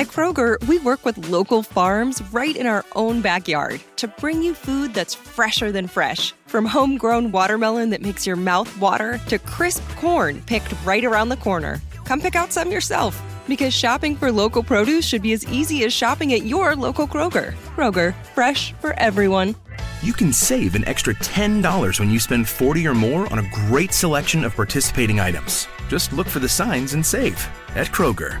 At Kroger, we work with local farms right in our own backyard to bring you food that's fresher than fresh. From homegrown watermelon that makes your mouth water to crisp corn picked right around the corner. Come pick out some yourself because shopping for local produce should be as easy as shopping at your local Kroger. Kroger, fresh for everyone. You can save an extra $10 when you spend 40 or more on a great selection of participating items. Just look for the signs and save at Kroger.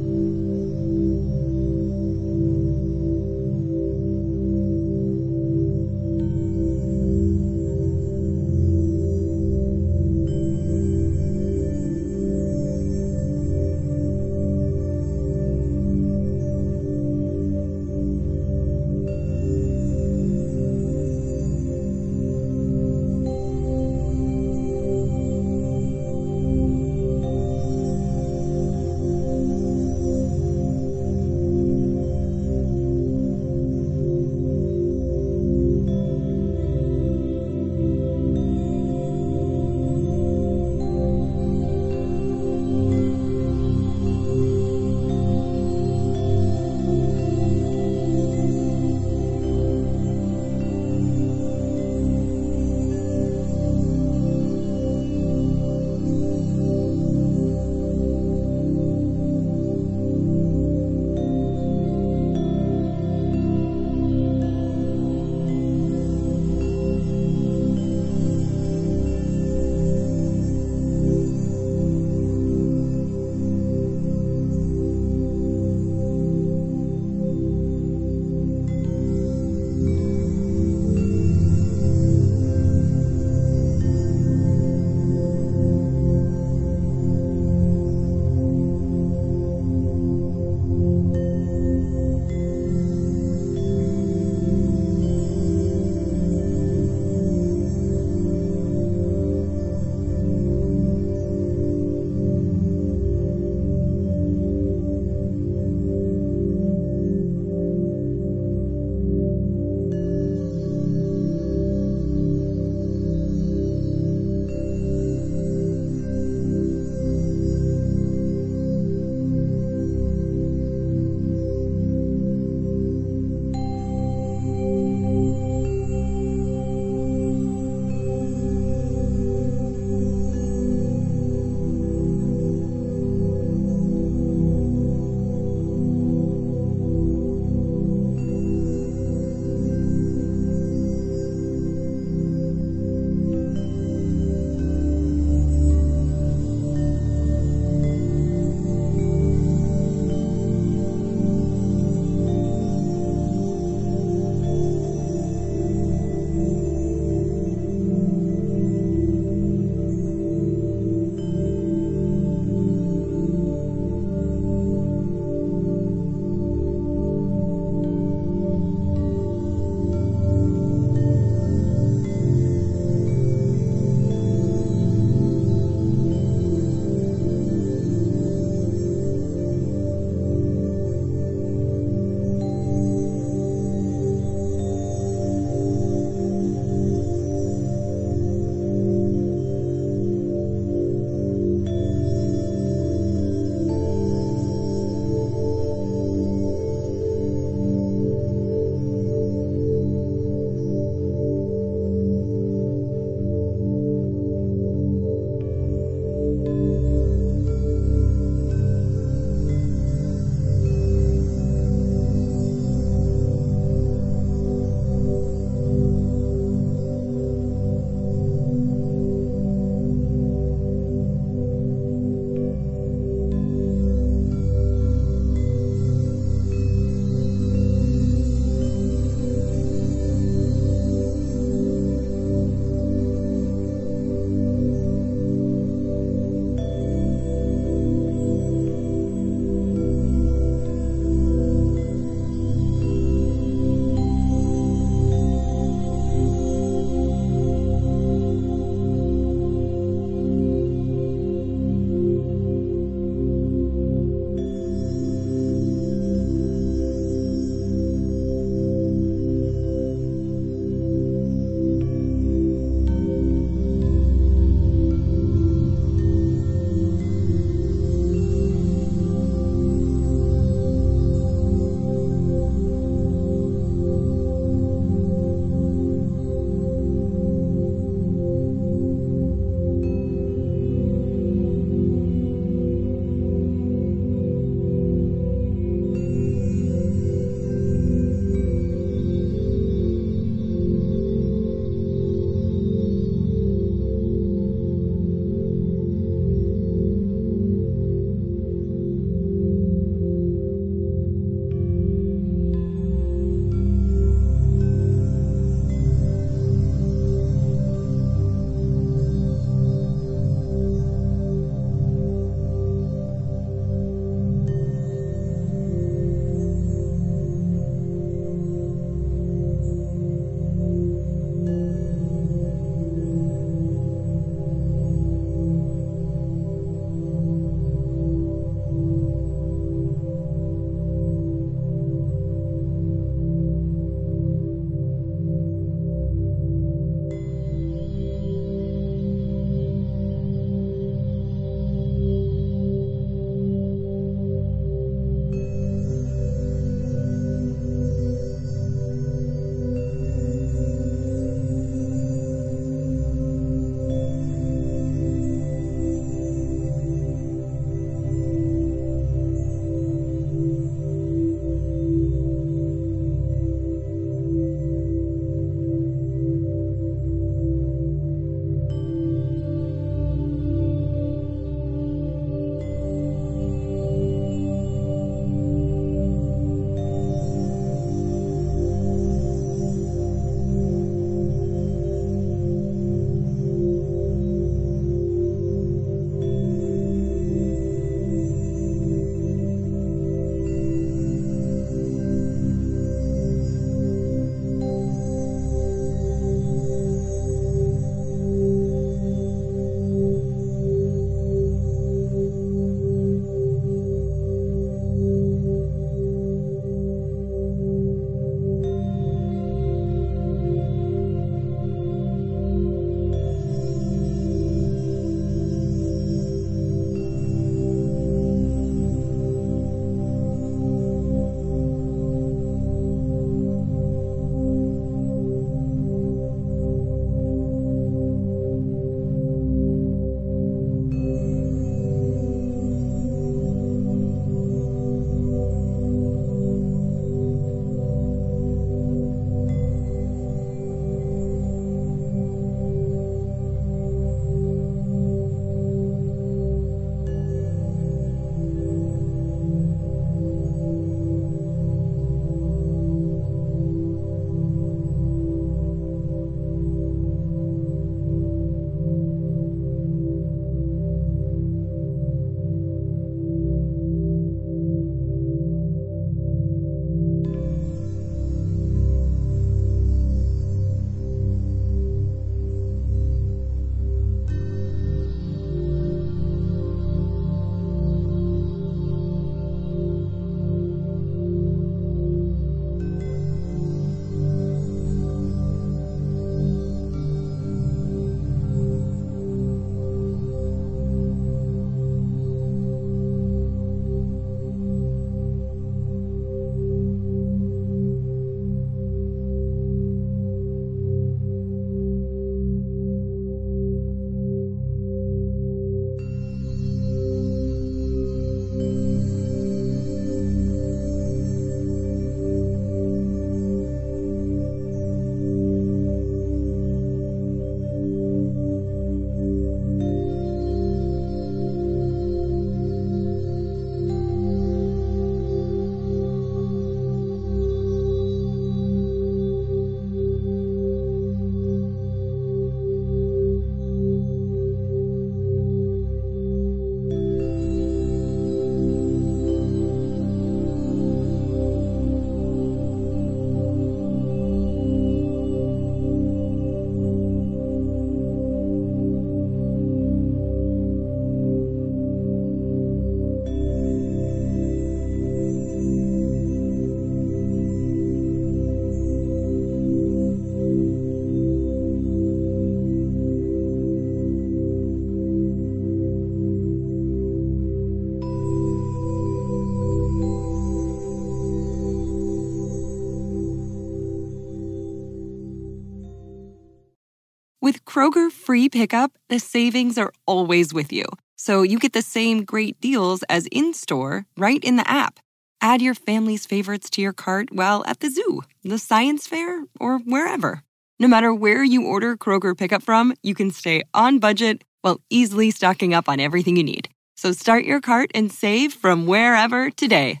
Kroger free pickup, the savings are always with you. So you get the same great deals as in store right in the app. Add your family's favorites to your cart while at the zoo, the science fair, or wherever. No matter where you order Kroger pickup from, you can stay on budget while easily stocking up on everything you need. So start your cart and save from wherever today.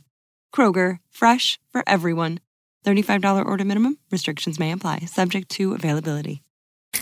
Kroger, fresh for everyone. $35 order minimum. Restrictions may apply, subject to availability.